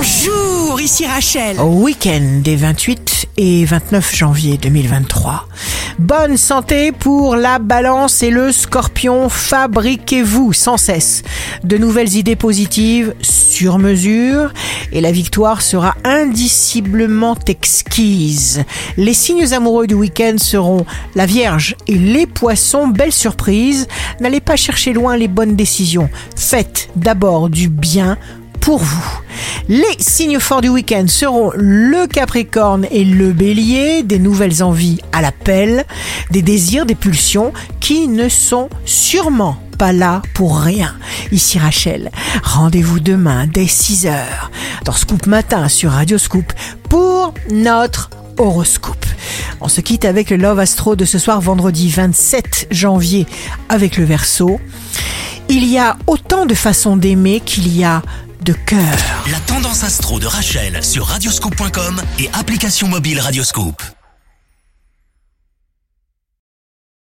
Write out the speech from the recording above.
Bonjour, ici Rachel. Au week-end des 28 et 29 janvier 2023. Bonne santé pour la balance et le scorpion. Fabriquez-vous sans cesse de nouvelles idées positives sur mesure et la victoire sera indiciblement exquise. Les signes amoureux du week-end seront la Vierge et les poissons. Belle surprise. N'allez pas chercher loin les bonnes décisions. Faites d'abord du bien pour vous. Les signes forts du week-end seront le Capricorne et le Bélier, des nouvelles envies à l'appel, des désirs, des pulsions qui ne sont sûrement pas là pour rien. Ici Rachel, rendez-vous demain dès 6h dans Scoop Matin sur Radio Scoop pour notre horoscope. On se quitte avec le Love Astro de ce soir vendredi 27 janvier avec le Verseau. Il y a autant de façons d'aimer qu'il y a de cœur. La tendance astro de Rachel sur radioscope.com et application mobile Radioscope.